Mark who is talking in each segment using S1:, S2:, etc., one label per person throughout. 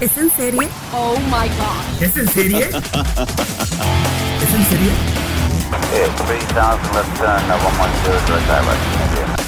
S1: ¿Es en serie?
S2: Oh my god.
S1: ¿Es en serie? ¿Es en serie?
S3: Yeah, 3000, left turn, 110, direct direct.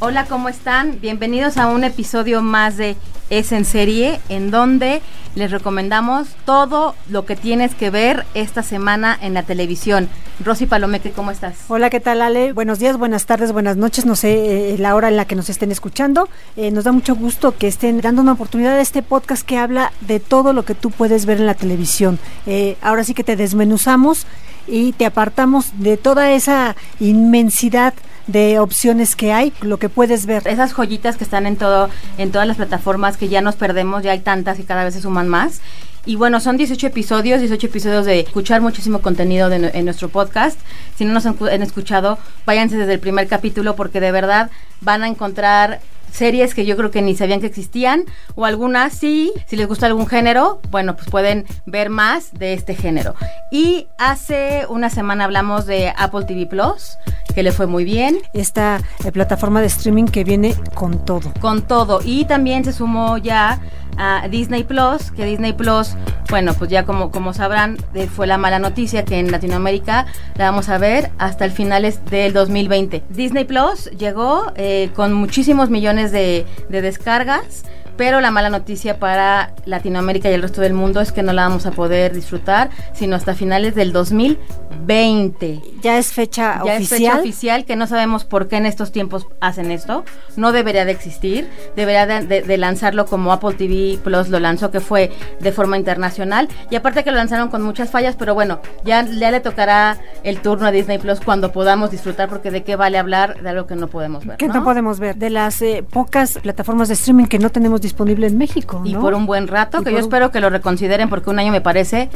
S2: Hola, ¿cómo están? Bienvenidos a un episodio más de Es en serie, en donde les recomendamos todo lo que tienes que ver esta semana en la televisión. Rosy Palomeque, ¿cómo estás?
S4: Hola, ¿qué tal Ale? Buenos días, buenas tardes, buenas noches, no sé eh, la hora en la que nos estén escuchando. Eh, nos da mucho gusto que estén dando una oportunidad a este podcast que habla de todo lo que tú puedes ver en la televisión. Eh, ahora sí que te desmenuzamos y te apartamos de toda esa inmensidad de opciones que hay, lo que puedes ver.
S2: Esas joyitas que están en todo, en todas las plataformas que ya nos perdemos, ya hay tantas y cada vez se suman más. Y bueno, son 18 episodios, 18 episodios de escuchar muchísimo contenido de, en nuestro podcast. Si no nos han, han escuchado, váyanse desde el primer capítulo porque de verdad van a encontrar series que yo creo que ni sabían que existían o algunas sí, si les gusta algún género, bueno, pues pueden ver más de este género. Y hace una semana hablamos de Apple TV Plus, que le fue muy bien.
S4: Esta eh, plataforma de streaming que viene con todo.
S2: Con todo. Y también se sumó ya a Disney Plus, que Disney Plus, bueno, pues ya como, como sabrán, eh, fue la mala noticia que en Latinoamérica la vamos a ver hasta el finales del 2020. Disney Plus llegó eh, con muchísimos millones de, de descargas pero la mala noticia para Latinoamérica y el resto del mundo es que no la vamos a poder disfrutar sino hasta finales del 2020.
S4: Ya es fecha
S2: Ya
S4: oficial.
S2: es fecha oficial que no sabemos por qué en estos tiempos hacen esto. No debería de existir. Debería de, de- de lanzarlo como Apple TV Plus lo lanzó, que fue de forma internacional. Y aparte que lo lanzaron con muchas fallas, pero bueno, ya, ya le tocará el turno a Disney Plus cuando podamos disfrutar, porque de qué vale hablar de algo que no podemos ver.
S4: que no
S2: ¿no?
S4: podemos ver de las eh, pocas plataformas de streaming que no tenemos disponible en México.
S2: Y por un buen rato,
S4: Y
S2: que yo
S4: un-
S2: espero que lo reconsideren porque un año me parece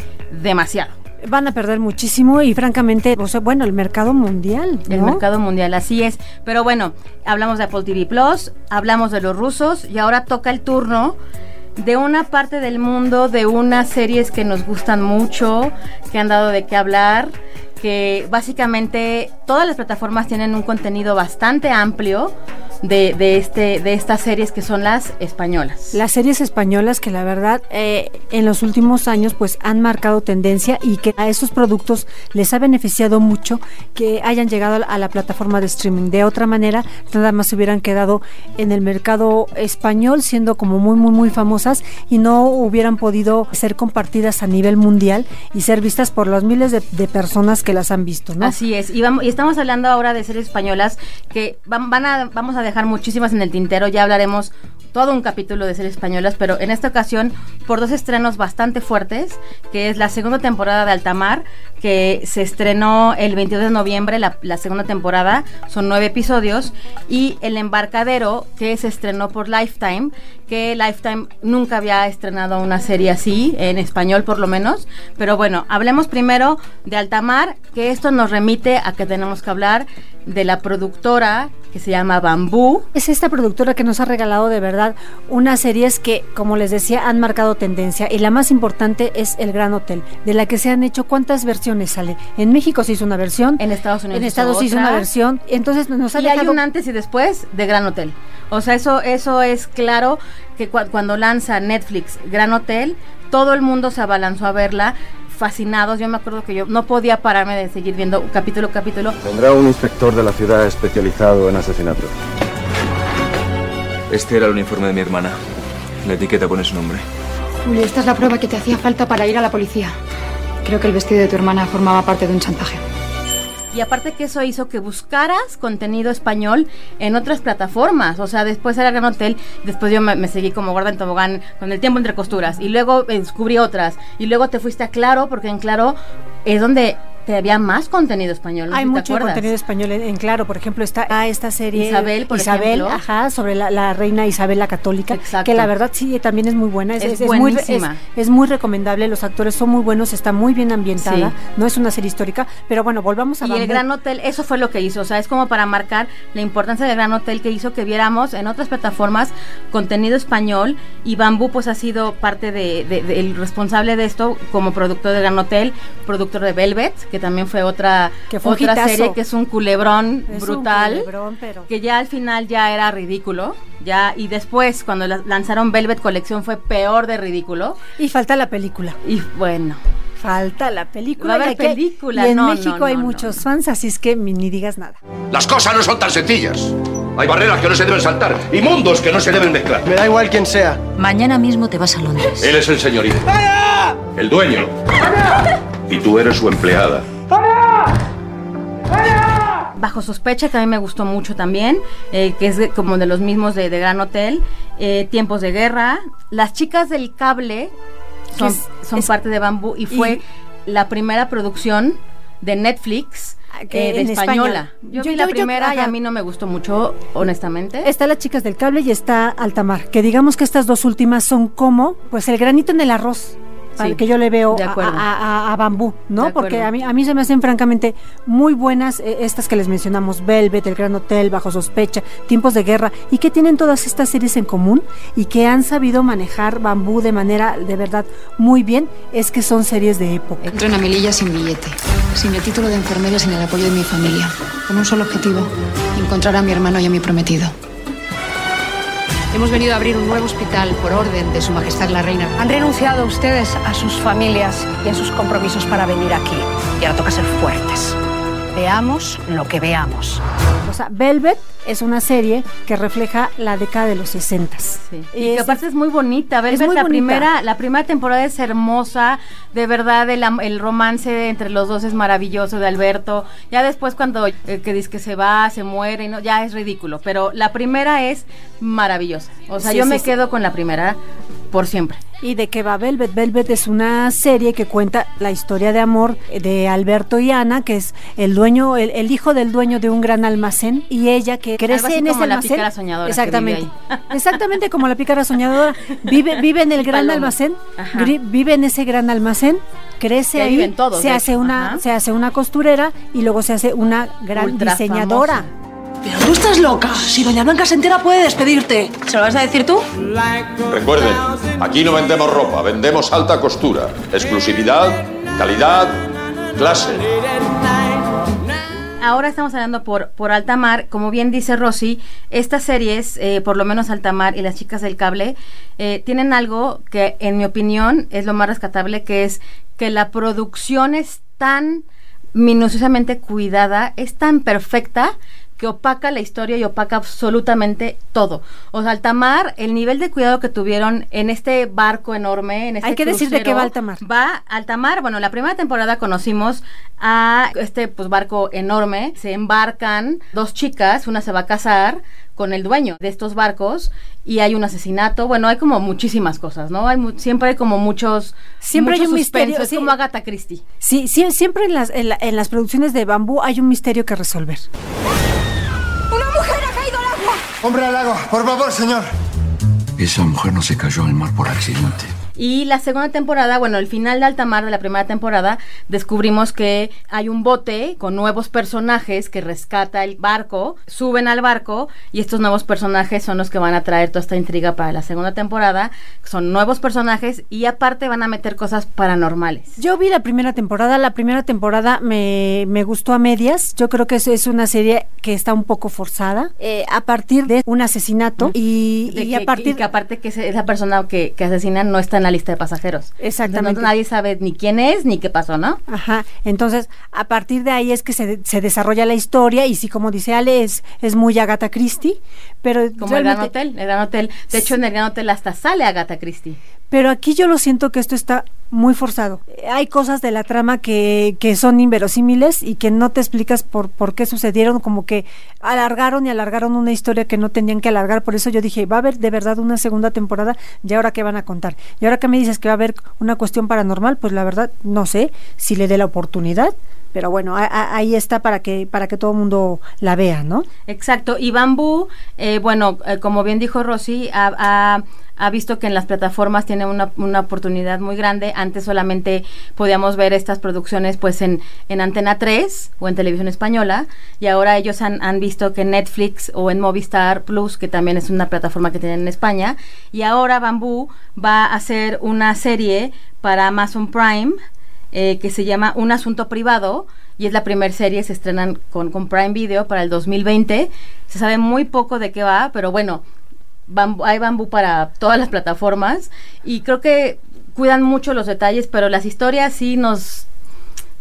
S2: demasiado.
S4: van a perder muchísimo y francamente, o sea, bueno, el mercado mundial,
S2: El mercado mundial, así es. Pero bueno, hablamos de Apple TV Plus, hablamos de los rusos y ahora toca el turno de una parte del mundo, de unas series que nos gustan mucho, que han dado de qué hablar, que básicamente todas las plataformas tienen un contenido bastante amplio de, de este, de estas series que son las españolas.
S4: Las series españolas que la verdad eh, en los últimos años pues han marcado tendencia y que a esos productos les ha beneficiado mucho que hayan llegado a la, plataforma de streaming. De otra manera, nada más se hubieran quedado en el mercado español siendo como muy muy muy famosas y no hubieran podido ser compartidas a nivel mundial y ser vistas por los miles de personas que las han visto, ¿no?
S2: Así es, y, vamos, y estamos hablando ahora de series españolas que van, van a, vamos a dejar muchísimas en el tintero, ya hablaremos todo un capítulo de series españolas, pero en esta ocasión por dos estrenos bastante fuertes, que es la segunda temporada de Altamar, que se estrenó el 22 de noviembre, la, la segunda temporada, son nueve episodios, y El Embarcadero, que se estrenó por Lifetime, que Lifetime nunca había estrenado una serie así, en español por lo menos, pero bueno, hablemos primero de Altamar, que esto nos remite a que tenemos que hablar de la productora que se llama Bambú,
S4: Es esta productora que nos ha regalado de verdad unas series que, como les decía, han marcado tendencia. Y la más importante es El Gran Hotel, de la que se han hecho cuántas versiones sale. En México se hizo una versión.
S2: en Estados Unidos.
S4: En Estados se hizo una versión. Entonces nos ha
S2: y hay un antes y después de Gran Hotel. O sea, eso, eso es claro que cua- cuando lanza Netflix Gran Hotel, todo el mundo se abalanzó a verla, fascinados. Yo me acuerdo que yo no podía pararme de seguir viendo capítulo a capítulo.
S5: Vendrá un inspector de la ciudad especializado en asesinatos.
S6: Este era el uniforme de mi hermana. La etiqueta pone su nombre.
S7: Julio, esta es la prueba que te hacía falta para ir a la policía. Creo que el vestido de tu hermana formaba parte de un chantaje.
S2: Y aparte que eso hizo que buscaras contenido español en otras plataformas. O sea, después era Gran Hotel, después yo me, seguí como gorda en tobogán con el tiempo entre costuras. Y luego descubrí otras. Y luego te fuiste a Claro, porque en Claro es donde que había más contenido español. ¿no?
S4: Hay
S2: ¿Sí te
S4: mucho contenido español en, en claro, por ejemplo, está ah, esta serie
S2: Isabel, por
S4: Isabel,
S2: ejemplo.
S4: ajá, sobre la, la reina Isabel la Católica,
S2: Exacto.
S4: que la verdad sí también es muy buena, es,
S2: Es
S4: es- muy, es,
S2: buenísima.
S4: es muy recomendable, los actores son muy buenos, está muy bien ambientada,
S2: Sí.
S4: no es una serie histórica, pero bueno, volvamos a
S2: Y el. Gran Hotel, eso fue lo que hizo, o sea, es como para marcar la importancia del Gran Hotel que hizo que viéramos en otras plataformas contenido español y Bambú pues ha sido parte de, de- de- el responsable de esto como productor del Gran Hotel, productor de Velvet, que también fue otra,
S4: Que fue un
S2: otra
S4: hitazo.
S2: serie que es un culebrón
S4: Es un
S2: brutal.
S4: culebrón, pero-
S2: que ya al final ya era ridículo, ya y después cuando la- lanzaron Velvet Colección fue peor de ridículo
S4: Y falta la película.
S2: y bueno,
S4: Falta la película.
S2: Va a haber película,
S4: Y en
S2: no,
S4: México
S2: no,
S4: hay
S2: no,
S4: muchos
S2: no.
S4: fans, así es que ni digas nada.
S8: Las cosas no son tan sencillas. Hay barreras que no se deben saltar y mundos que no se deben mezclar.
S1: Me da igual quién sea.
S9: Mañana mismo te vas a Londres.
S8: Él es el señorito. El dueño. Y tú eres su empleada.
S2: Bajo sospecha, que a mí me gustó mucho también, eh, que es de- como de los mismos de, de Gran Hotel, eh, Tiempos de Guerra, Las chicas del cable son,
S4: Es-
S2: son
S4: es-
S2: parte de Bambú y fue la primera producción de Netflix
S4: Ah, que
S2: eh, de
S4: en
S2: española.
S4: España.
S2: Yo,
S4: Yo-
S2: vi la
S4: yo- yo-
S2: primera y a mí no me gustó mucho, honestamente.
S4: Está Las Chicas del Cable y está Altamar, que digamos que estas dos últimas son como, pues el granito en el arroz.
S2: Sí,
S4: que yo le veo a,
S2: acuerdo.
S4: a- a- a Bambú, ¿no? Porque a mí, a mí se me hacen francamente muy buenas eh, estas que les mencionamos, Velvet, El Gran Hotel, Bajo Sospecha, Tiempos de Guerra, y que tienen todas estas series en común y que han sabido manejar Bambú de manera de verdad muy bien, es que son series de época.
S7: Entro en Amelilla sin billete, sin el título de enfermera, sin el apoyo de mi familia, con un solo objetivo, encontrar a mi hermano y a mi prometido. Hemos venido a abrir un nuevo hospital por orden de Su Majestad la Reina.
S9: Han renunciado ustedes a sus familias y a sus compromisos para venir aquí. Y ahora toca ser fuertes. Veamos lo que veamos.
S4: O sea, Velvet es una serie que refleja la década de los 60.
S2: Sí. Y que aparte es muy bonita. Velvet,
S4: muy
S2: la
S4: bonita.
S2: primera, la primera temporada es hermosa. De verdad, el, romance entre los dos es maravilloso de Alberto. Ya después cuando eh, que dice que se va, se muere, y no, ya es ridículo. Pero la primera es maravillosa. O sea,
S4: Sí,
S2: yo
S4: sí,
S2: me
S4: sí.
S2: quedo con la primera por siempre.
S4: ¿Y de qué va Velvet? Velvet es una serie que cuenta la historia de amor de Alberto y Ana, que es el dueño, el, el hijo del dueño de un gran almacén, y ella que crece
S2: así
S4: en
S2: como
S4: ese
S2: la
S4: almacén.
S2: pícara soñadora que
S4: Exactamente. Exactamente como la pícara soñadora. Vive, vive en el gran
S2: Paloma.
S4: almacén,
S2: Ajá.
S4: vive en ese gran almacén, crece
S2: Que ahí todos,
S4: se hace
S2: hecho.
S4: una,
S2: Ajá.
S4: se hace una costurera y luego se hace una gran
S2: Ultra
S4: diseñadora.
S2: famosa.
S9: Pero tú estás loca. Si Doña Blanca se entera puede despedirte. ¿Se lo vas a decir tú?
S8: Recuerden, aquí no vendemos ropa, vendemos alta costura. Exclusividad, calidad, clase.
S2: Ahora estamos hablando por, por Altamar, como bien dice Rosy, estas series, eh, por lo menos Altamar y las chicas del cable, eh, tienen algo que en mi opinión es lo más rescatable, que es que la producción es tan minuciosamente cuidada, es tan perfecta que opaca la historia y opaca absolutamente todo. O sea, Altamar, el nivel de cuidado que tuvieron en este barco enorme, en este
S4: Hay que decir de qué va Altamar.
S2: Va Altamar, bueno, la primera temporada conocimos a este pues barco enorme, se embarcan dos chicas, una se va a casar con el dueño de estos barcos y hay un asesinato, bueno, hay como muchísimas cosas, ¿no? Hay mu- siempre hay como muchos
S4: Siempre hay un
S2: suspenso,
S4: misterio,
S2: es
S4: sí.
S2: como Agatha Christie.
S4: Sí, sí, siempre en las, en, la- en las producciones de bambú hay un misterio que resolver.
S1: Hombre al lago, por favor, señor.
S10: Esa mujer no se cayó al mar por accidente.
S2: Y la segunda temporada, bueno, el final de Altamar de la primera temporada, descubrimos que hay un bote con nuevos personajes que rescata el barco, suben al barco y estos nuevos personajes son los que van a traer toda esta intriga para la segunda temporada. Son nuevos personajes y aparte van a meter cosas paranormales.
S4: Yo vi la primera temporada, la primera temporada me, me gustó a medias, yo creo que es, es una serie que está un poco forzada, eh, a partir de un asesinato y,
S2: De
S4: y
S2: que,
S4: a partir...
S2: y que aparte que esa persona que, que asesinan no está en la lista de pasajeros.
S4: Exactamente.
S2: No- nadie sabe ni quién es ni qué pasó, ¿no?
S4: Ajá, entonces a partir de ahí es que se, se desarrolla la historia y sí, como dice Ale, es, es muy Agatha Christie, pero
S2: Como el Gran Hotel, el Gran Hotel. De hecho, en el Gran Hotel hasta sale Agatha Christie.
S4: Pero aquí yo lo siento que esto está muy forzado. Hay cosas de la trama que, que son inverosímiles y que no te explicas por, por qué sucedieron, como que alargaron y alargaron una historia que no tenían que alargar. Por eso yo dije, va a haber de verdad una segunda temporada, ¿y ahora qué van a contar? Y ahora que me dices que va a haber una cuestión paranormal, pues la verdad no sé si le dé la oportunidad, pero bueno, ahí está para que para que todo el mundo la vea, ¿no?
S2: Exacto, y Bambú, eh, bueno, eh, como bien dijo Rosy, ha visto que en las plataformas tiene una, una oportunidad muy grande. Antes solamente podíamos ver estas producciones pues en, en Antena 3 o en Televisión Española, y ahora ellos han, han visto que en Netflix o en Movistar Plus, que también es una plataforma que tienen en España, y ahora Bambú va a hacer una serie para Amazon Prime eh, que se llama Un Asunto Privado y es la primera serie, se estrenan con, con Prime Video para el 2020. Se sabe muy poco de qué va, pero bueno, hay bambú para todas las plataformas y creo que cuidan mucho los detalles, pero las historias sí nos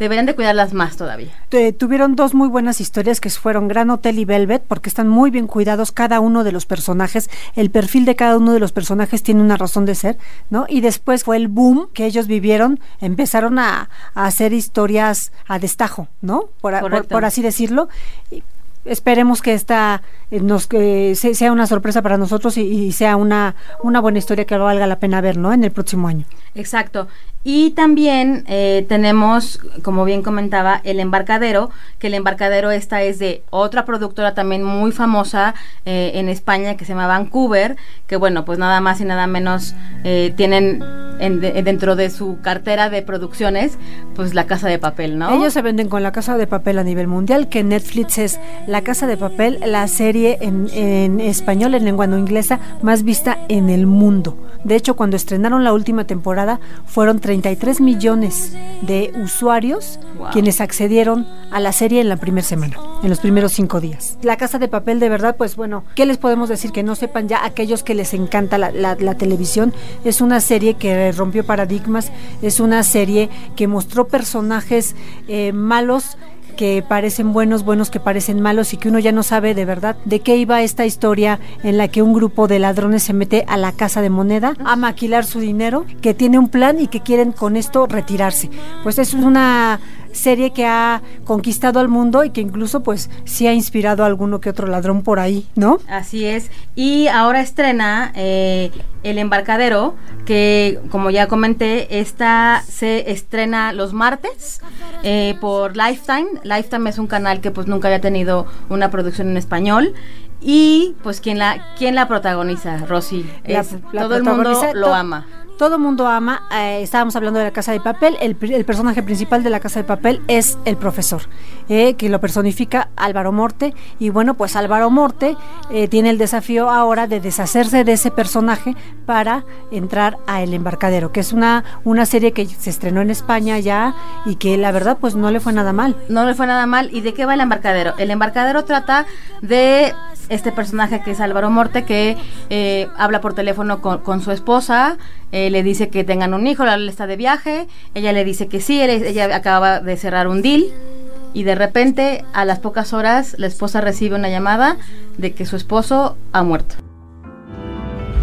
S2: deberían de cuidarlas más todavía.
S4: Te- tuvieron dos muy buenas historias que fueron Gran Hotel y Velvet, porque están muy bien cuidados cada uno de los personajes. El perfil de cada uno de los personajes tiene una razón de ser, ¿no? Y después fue el boom que ellos vivieron, empezaron a, a hacer historias a destajo, ¿no? Por así decirlo. Esperemos que esta eh, nos que se- sea una sorpresa para nosotros y, y sea una, una buena historia que valga la pena ver, ¿no? En el próximo año.
S2: Exacto. Y también eh, tenemos, como bien comentaba, el embarcadero, que el embarcadero esta es de otra productora también muy famosa eh, en España que se llama Vancouver, que bueno, pues nada más y nada menos eh, tienen en- de- dentro de su cartera de producciones, pues la casa de papel, ¿no?
S4: Ellos se venden con La Casa de Papel a nivel mundial, que Netflix es La Casa de Papel, la serie en, en español, en lengua no inglesa, más vista en el mundo. De hecho, cuando estrenaron la última temporada, fueron 33 millones de usuarios
S2: Wow.
S4: quienes accedieron a la serie en la primera semana, en los primeros cinco días. La Casa de Papel, de verdad, pues bueno, ¿qué les podemos decir? Que no sepan ya aquellos que les encanta la, la- la televisión. Es una serie que rompió paradigmas, es una serie que mostró personajes eh, malos que parecen buenos, buenos que parecen malos y que uno ya no sabe de verdad de qué iba esta historia en la que un grupo de ladrones se mete a la casa de moneda a maquilar su dinero, que tiene un plan y que quieren con esto retirarse. Pues es una serie que ha conquistado al mundo y que incluso pues sí ha inspirado a alguno que otro ladrón por ahí, ¿no?
S2: Así es. Y ahora estrena eh, El Embarcadero, que como ya comenté, esta se estrena los martes eh, por Lifetime. Lifetime es un canal que pues nunca había tenido una producción en español. Y pues quien la, quien la protagoniza, Rosy. Es-
S4: la
S2: todo el mundo lo ama.
S4: Todo mundo ama, eh, estábamos hablando de la Casa de Papel, el, personaje principal de la Casa de Papel es el profesor, eh, que lo personifica Álvaro Morte, y bueno, pues Álvaro Morte eh, tiene el desafío ahora de deshacerse de ese personaje para entrar a El Embarcadero, que es una, una serie que se estrenó en España ya y que la verdad pues no le fue nada mal.
S2: No le fue nada mal. ¿Y de qué va el embarcadero? El embarcadero trata de este personaje que es Álvaro Morte, que habla por teléfono con, con su esposa, eh, le dice que tengan un hijo, él está de viaje, ella le dice que sí, él- ella acaba de cerrar un deal. Y de repente, a las pocas horas, la esposa recibe una llamada de que su esposo ha muerto.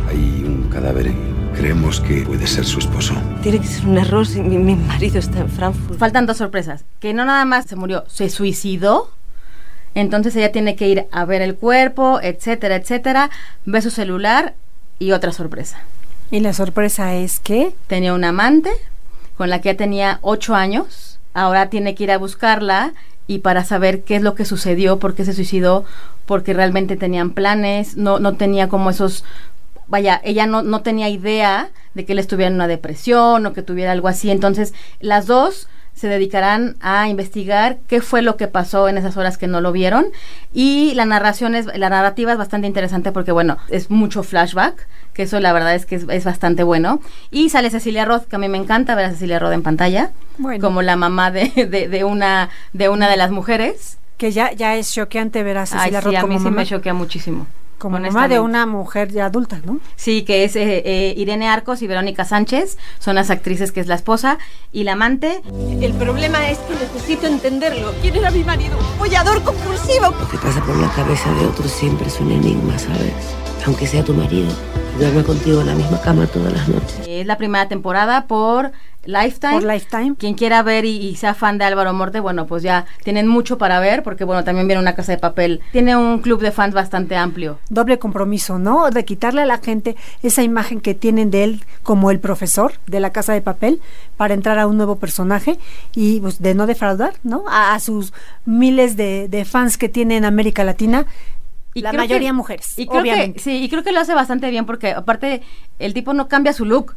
S10: Hay un cadáver. Creemos que puede ser su esposo.
S11: Tiene que ser un error si mi, mi marido está en Frankfurt.
S2: Faltan dos sorpresas. Que no nada más se murió, se suicidó. Entonces ella tiene que ir a ver el cuerpo, etcétera, etcétera. Ve su celular y otra sorpresa.
S4: Y la sorpresa es que
S2: Tenía un amante con la que ya tenía ocho años. Ahora tiene que ir a buscarla y para saber qué es lo que sucedió, por qué se suicidó, porque realmente tenían planes, no, no tenía como esos vaya, ella no, no tenía idea de que él estuviera en una depresión o que tuviera algo así. Entonces, las dos se dedicarán a investigar qué fue lo que pasó en esas horas que no lo vieron y la narración es la narrativa es bastante interesante porque bueno es mucho flashback que eso la verdad es que es, es bastante bueno y sale Cecilia Roth que a mí me encanta ver a Cecilia Roth en pantalla
S4: Bueno.
S2: como la mamá de, de, de una de una de las mujeres
S4: que ya, ya es choqueante ver a
S2: Ay,
S4: Cecilia
S2: sí,
S4: Roth
S2: a
S4: como
S2: mí sí
S4: mamá.
S2: me choquea muchísimo
S4: como mamá de una mujer ya adulta, ¿no?
S2: Sí, que es eh, eh, Irene Arcos y Verónica Sánchez, son las actrices que es la esposa y la amante.
S11: El problema es que necesito entenderlo. ¿Quién era mi marido? Un follador compulsivo.
S12: Lo que pasa por la cabeza de otros siempre es un enigma, ¿sabes? Aunque sea tu marido, duerme contigo en la misma cama todas las noches.
S2: Es la primera temporada por Lifetime.
S4: Por Lifetime.
S2: Quien quiera ver y, y, sea fan de Álvaro Morte, bueno, pues ya tienen mucho para ver, porque bueno, también viene una casa de papel. Tiene un club de fans bastante amplio.
S4: Doble compromiso, ¿no? De quitarle a la gente esa imagen que tienen de él como el profesor de la casa de papel para entrar a un nuevo personaje y pues, de no defraudar, ¿no? A, a sus miles de, de fans que tiene en América Latina y la mayoría
S2: que,
S4: mujeres.
S2: Y creo
S4: obviamente.
S2: Que, sí, y creo que lo hace bastante bien porque aparte el tipo no cambia su look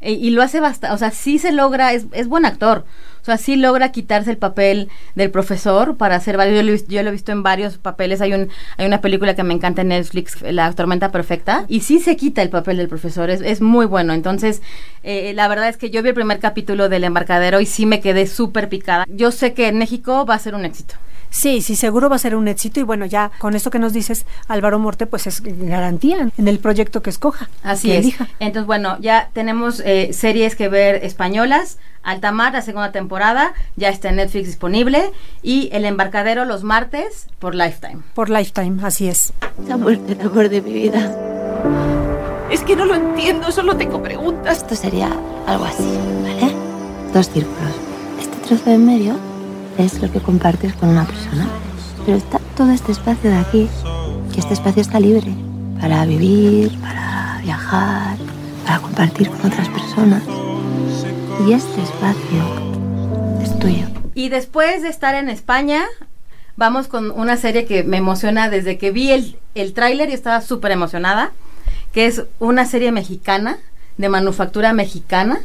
S2: eh, y lo hace bastante, o sea, sí se logra, es, es buen actor. O sea, sí logra quitarse el papel del profesor para hacer varios. Yo lo, he visto, yo lo he visto en varios papeles. Hay un hay una película que me encanta en Netflix, La Tormenta Perfecta, y sí se quita el papel del profesor. Es, es muy bueno. Entonces, eh, la verdad es que yo vi el primer capítulo del embarcadero y sí me quedé súper picada. Yo sé que en México va a ser un éxito.
S4: Sí, sí, seguro va a ser un éxito y bueno, ya con esto que nos dices, Álvaro Morte, pues es garantía en el proyecto que escoja.
S2: Así
S4: que
S2: es.
S4: Elija.
S2: Entonces, bueno, ya tenemos eh, series que ver españolas. Altamar, la segunda temporada, ya está en Netflix disponible. Y El Embarcadero los martes por Lifetime.
S4: Por Lifetime, así es.
S12: Se ha muerto el amor de mi vida.
S11: Es que no lo entiendo, solo tengo preguntas.
S12: Esto sería algo así, ¿vale? Dos círculos. Este trozo de en medio es lo que compartes con una persona. Pero está todo este espacio de aquí, que este espacio está libre para vivir, para viajar, para compartir con otras personas. Y este espacio es tuyo.
S2: Y después de estar en España, vamos con una serie que me emociona desde que vi el, el tráiler y estaba súper emocionada, que es una serie mexicana, de manufactura mexicana,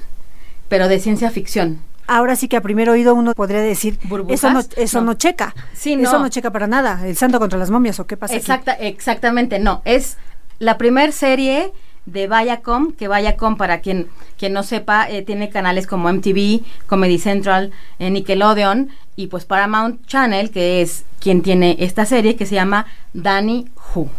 S2: pero de ciencia ficción
S4: ahora sí que a primer oído uno podría decir
S2: ¿Burbujas?
S4: eso no eso no, no checa
S2: sí, no.
S4: eso no checa para nada el santo contra las momias o qué pasa
S2: Exacta,
S4: aquí?
S2: exactamente no es la primer serie de Viacom que Viacom para quien quien no sepa eh, tiene canales como MTV Comedy Central eh, Nickelodeon y pues Paramount Channel que es quien tiene esta serie que se llama Danny Who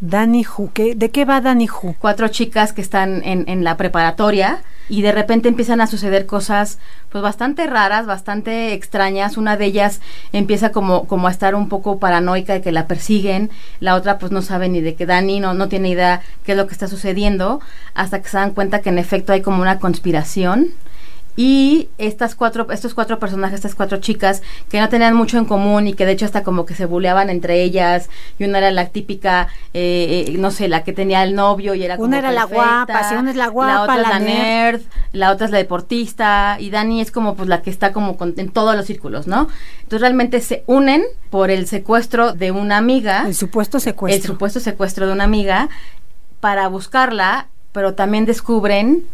S4: Danny Who ¿Qué, ¿de qué va Danny Who?
S2: cuatro chicas que están en, en la preparatoria y de repente empiezan a suceder cosas pues bastante raras, bastante extrañas. Una de ellas empieza como, como a estar un poco paranoica de que la persiguen, la otra pues no sabe ni de qué Dani, no, no tiene idea qué es lo que está sucediendo, hasta que se dan cuenta que en efecto hay como una conspiración. Y estas cuatro, estos cuatro personajes, estas cuatro chicas, que no tenían mucho en común y que de hecho hasta como que se buleaban entre ellas, y una era la típica, eh, eh, no sé, la que tenía el novio y era como
S4: Una era
S2: perfecta,
S4: la guapa, sí, una es la guapa,
S2: la otra
S4: la
S2: es la
S4: nerd.
S2: nerd, la otra es la deportista, y Dani es como pues la que está como con, en todos los círculos, ¿no? Entonces realmente se unen por el secuestro de una amiga.
S4: El supuesto secuestro.
S2: El supuesto secuestro de una amiga para buscarla, pero también descubren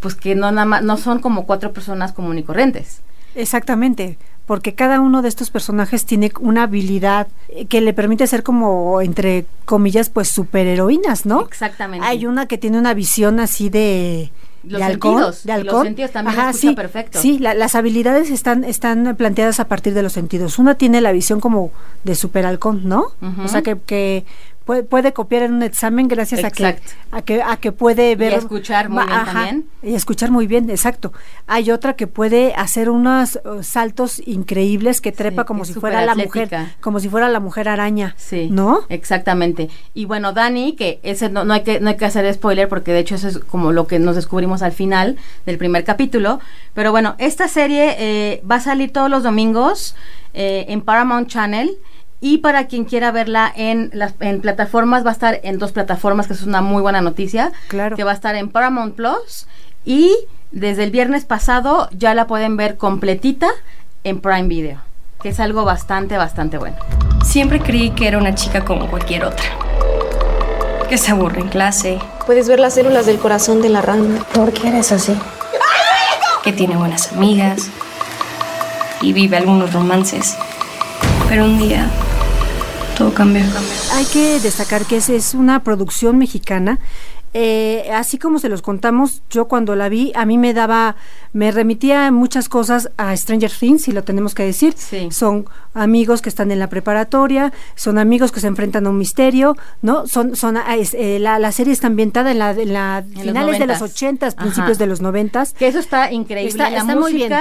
S2: pues que no nada más, no son como cuatro personas común y corrientes.
S4: Exactamente, porque cada uno de estos personajes tiene una habilidad que le permite ser como, entre comillas, pues superheroínas, ¿no?
S2: Exactamente.
S4: Hay una que tiene una visión así de...
S2: Los
S4: de halcón,
S2: sentidos,
S4: de halcón.
S2: los sentidos también
S4: Ajá,
S2: escucha
S4: sí,
S2: perfecto.
S4: Sí, la, las habilidades están, están planteadas a partir de los sentidos. Una tiene la visión como de superhalcón, ¿no? O sea, que, que puede, puede copiar en un examen gracias a que, a que a que puede ver
S2: Y escuchar muy bien también.
S4: y escuchar muy bien, exacto. Hay otra que puede hacer unos uh, saltos increíbles que trepa como si fuera la mujer, como si fuera la mujer araña,
S2: Sí.
S4: ¿no?
S2: Exactamente. Y bueno, Dani, que ese no, no hay que no hay que hacer spoiler porque de hecho eso es como lo que nos descubrimos al final del primer capítulo. Pero bueno, esta serie eh, va a salir todos los domingos eh, en Paramount Channel. Y para quien quiera verla en las en plataformas, va a estar en dos plataformas, que es una muy buena noticia.
S4: Claro.
S2: Que va a estar en Paramount Plus. Y desde el viernes pasado ya la pueden ver completita en Prime Video. Que es algo bastante, bastante bueno.
S13: Siempre creí que era una chica como cualquier otra. Que se aburre en clase,
S11: Puedes ver las células del corazón de la rana.
S13: ¿Por qué eres así? Que tiene buenas amigas y vive algunos romances. Pero un día todo.
S4: Hay que destacar que esa es una producción mexicana. Eh, así como se los contamos, yo cuando la vi, a mí me daba, me remitía muchas cosas a Stranger Things, si lo tenemos que decir.
S2: Sí.
S4: Son amigos que están en la preparatoria, son amigos que se enfrentan a un misterio, ¿no? Son, son, ah, es, eh, la, la serie está ambientada en la, en la
S2: los
S4: finales de los
S2: 90s.
S4: ochentas, principios
S2: Ajá.
S4: de los noventas.
S2: Que eso está increíble.
S4: Está,
S2: la
S4: está
S2: música,
S4: muy bien.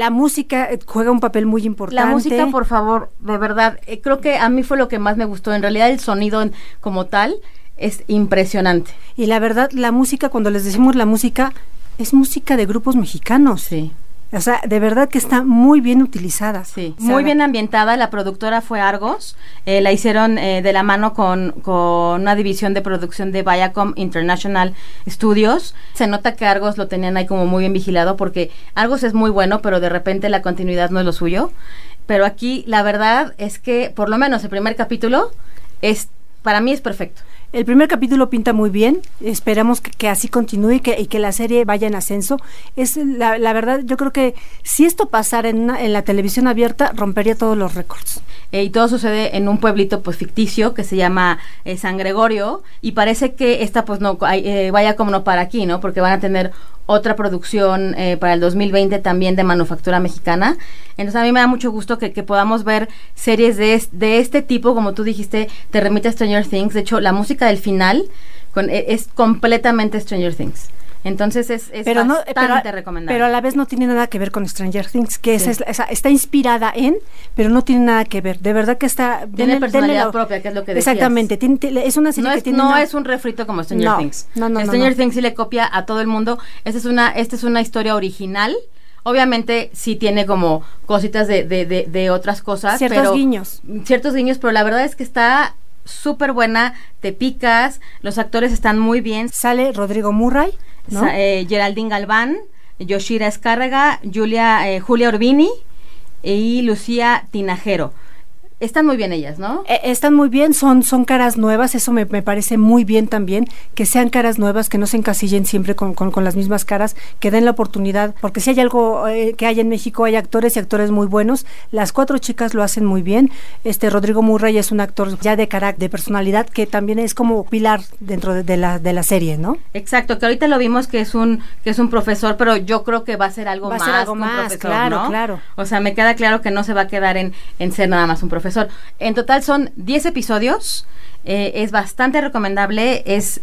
S4: La música eh, juega un papel muy importante.
S2: La música, por favor, de verdad, eh, creo que a mí fue lo que más me gustó. En realidad, el sonido en- como tal es impresionante.
S4: Y la verdad, la música, cuando les decimos la música, es música de grupos mexicanos.
S2: Sí.
S4: O sea, de verdad que está muy bien utilizada.
S2: Sí, muy bien ambientada. La productora fue Argos. Eh, la hicieron eh, de la mano con, con, una división de producción de Viacom International Studios. Se nota que Argos lo tenían ahí como muy bien vigilado porque Argos es muy bueno, pero de repente la continuidad no es lo suyo. Pero aquí la verdad es que por lo menos el primer capítulo es para mí es perfecto.
S4: El primer capítulo pinta muy bien, esperamos que, así continúe y que, y que, la serie vaya en ascenso. Es la, verdad, yo creo que si esto pasara en, una, en la televisión abierta, rompería todos los récords.
S2: Eh, y todo sucede en un pueblito pues ficticio que se llama eh, San Gregorio y parece que esta pues no eh, vaya como no para aquí, ¿no? Porque van a tener otra producción eh, para el 2020 también de manufactura mexicana. Entonces a mí me da mucho gusto que, podamos ver series de, de, este tipo, como tú dijiste, te remite a Stranger Things. De hecho, la música del final con, e, es completamente Stranger Things. Entonces es, es
S4: pero
S2: bastante
S4: no, pero,
S2: recomendable.
S4: Pero a la vez no tiene nada que ver con Stranger Things, que sí. es, esa, está inspirada en, pero no tiene nada que ver. De verdad que está...
S2: Tiene denle, personalidad denle propia, que es lo que decías.
S4: Exactamente. Tiene, es una serie
S2: no
S4: que
S2: es,
S4: tiene...
S2: No
S4: una...
S2: es un refrito como Stranger
S4: no,
S2: Things.
S4: No, no,
S2: Stranger Things sí le copia a todo el mundo. Esta es una, esta es una historia original. Obviamente sí tiene como cositas de, de, de, de otras cosas.
S4: Ciertos
S2: pero,
S4: guiños.
S2: Ciertos guiños, pero la verdad es que está súper buena, te picas, los actores están muy bien.
S4: Sale Rodrigo Murray, ¿no?
S2: eh, Geraldine Galván, Yoshira Escárraga, Julia, eh, Julia Urbini y Lucía Tinajero. Están muy bien ellas, ¿no?
S4: Eh, están muy bien, son, son caras nuevas, eso me, me, parece muy bien también, que sean caras nuevas, que no se encasillen siempre con, con, con las mismas caras, que den la oportunidad, porque si hay algo eh, que hay en México, hay actores y actores muy buenos, las cuatro chicas lo hacen muy bien, este Rodrigo Murray es un actor ya de carácter, de personalidad, que también es como pilar dentro de, de, la, de la serie, ¿no?
S2: Exacto, que ahorita lo vimos que es un, que es un profesor, pero yo creo que va a ser algo
S4: va
S2: más.
S4: A ser algo más,
S2: profesor,
S4: claro,
S2: ¿no?
S4: claro.
S2: O sea, me queda claro que no se va a quedar en, en ser nada más un profesor. En total son 10 episodios, eh, es bastante recomendable, es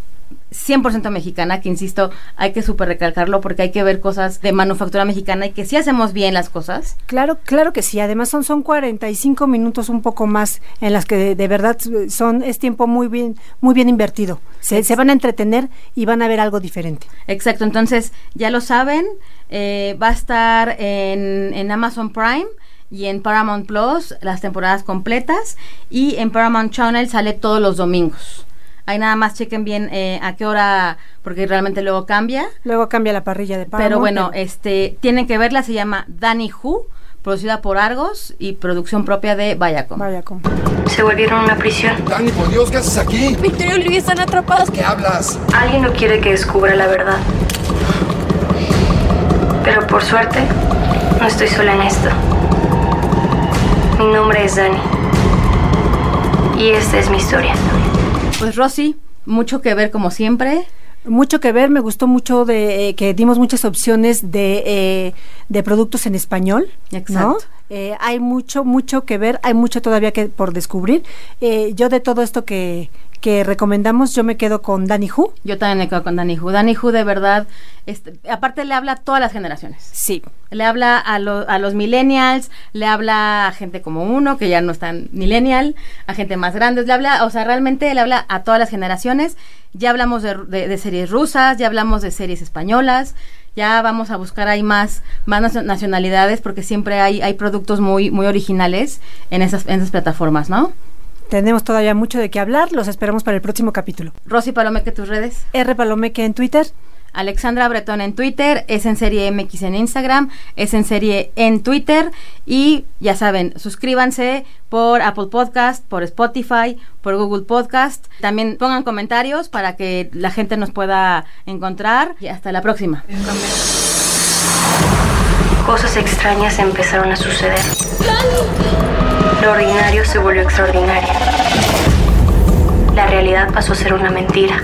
S2: 100% mexicana, que insisto, hay que súper recalcarlo porque hay que ver cosas de manufactura mexicana y que si sí hacemos bien las cosas.
S4: Claro, claro que sí, además son, son 45 minutos un poco más en las que de, de verdad son es tiempo muy bien muy bien invertido. Se, se, van a entretener y van a ver algo diferente.
S2: Exacto, entonces ya lo saben, eh, va a estar en, en Amazon Prime y en Paramount Plus las temporadas completas y en Paramount Channel sale todos los domingos. Ahí nada más chequen bien eh, a qué hora, porque realmente luego cambia.
S4: Luego cambia la parrilla de Paramount.
S2: Pero bueno, este tienen que verla, se llama Danny Who, producida por Argos y producción propia de Viacom.
S4: Viacom.
S13: Se volvieron una prisión.
S1: Dani, por Dios, ¿qué haces aquí?
S11: Victoria y Olivia están atrapadas.
S1: ¿Qué hablas?
S13: Alguien no quiere que descubra la verdad. Pero por suerte, no estoy sola en esto. Mi nombre es Dani. Y esta es mi historia.
S2: Pues Rosy, mucho que ver como siempre.
S4: Mucho que ver, me gustó mucho de eh, que dimos muchas opciones de, eh, de productos en español.
S2: Exacto.
S4: ¿no? Eh, hay mucho, mucho que ver, hay mucho todavía que por descubrir. Eh, yo de todo esto que, que recomendamos, yo me quedo con Danny Who.
S2: Yo también me quedo con Danny Who. Danny Who de verdad, este, aparte le habla a todas las generaciones.
S4: Sí.
S2: Le habla a, lo, a los millennials, le habla a gente como uno, que ya no están millennial, a gente más grande, le habla, o sea, realmente le habla a todas las generaciones. Ya hablamos de, de, de series rusas, ya hablamos de series españolas, ya vamos a buscar ahí más, más nacionalidades porque siempre hay, hay productos muy, muy originales en esas, en esas plataformas, ¿no?
S4: Tenemos todavía mucho de qué hablar, los esperamos para el próximo capítulo.
S2: Rosy Palomeque, tus redes.
S4: R Palomeque en Twitter.
S2: Alexandra Bretón en Twitter, es en serie MX en Instagram, es en serie en Twitter y ya saben, suscríbanse por Apple Podcast, por Spotify, por Google Podcast. También pongan comentarios para que la gente nos pueda encontrar y hasta la próxima.
S13: Cosas extrañas empezaron a suceder. Lo ordinario se volvió extraordinario. La realidad pasó a ser una mentira.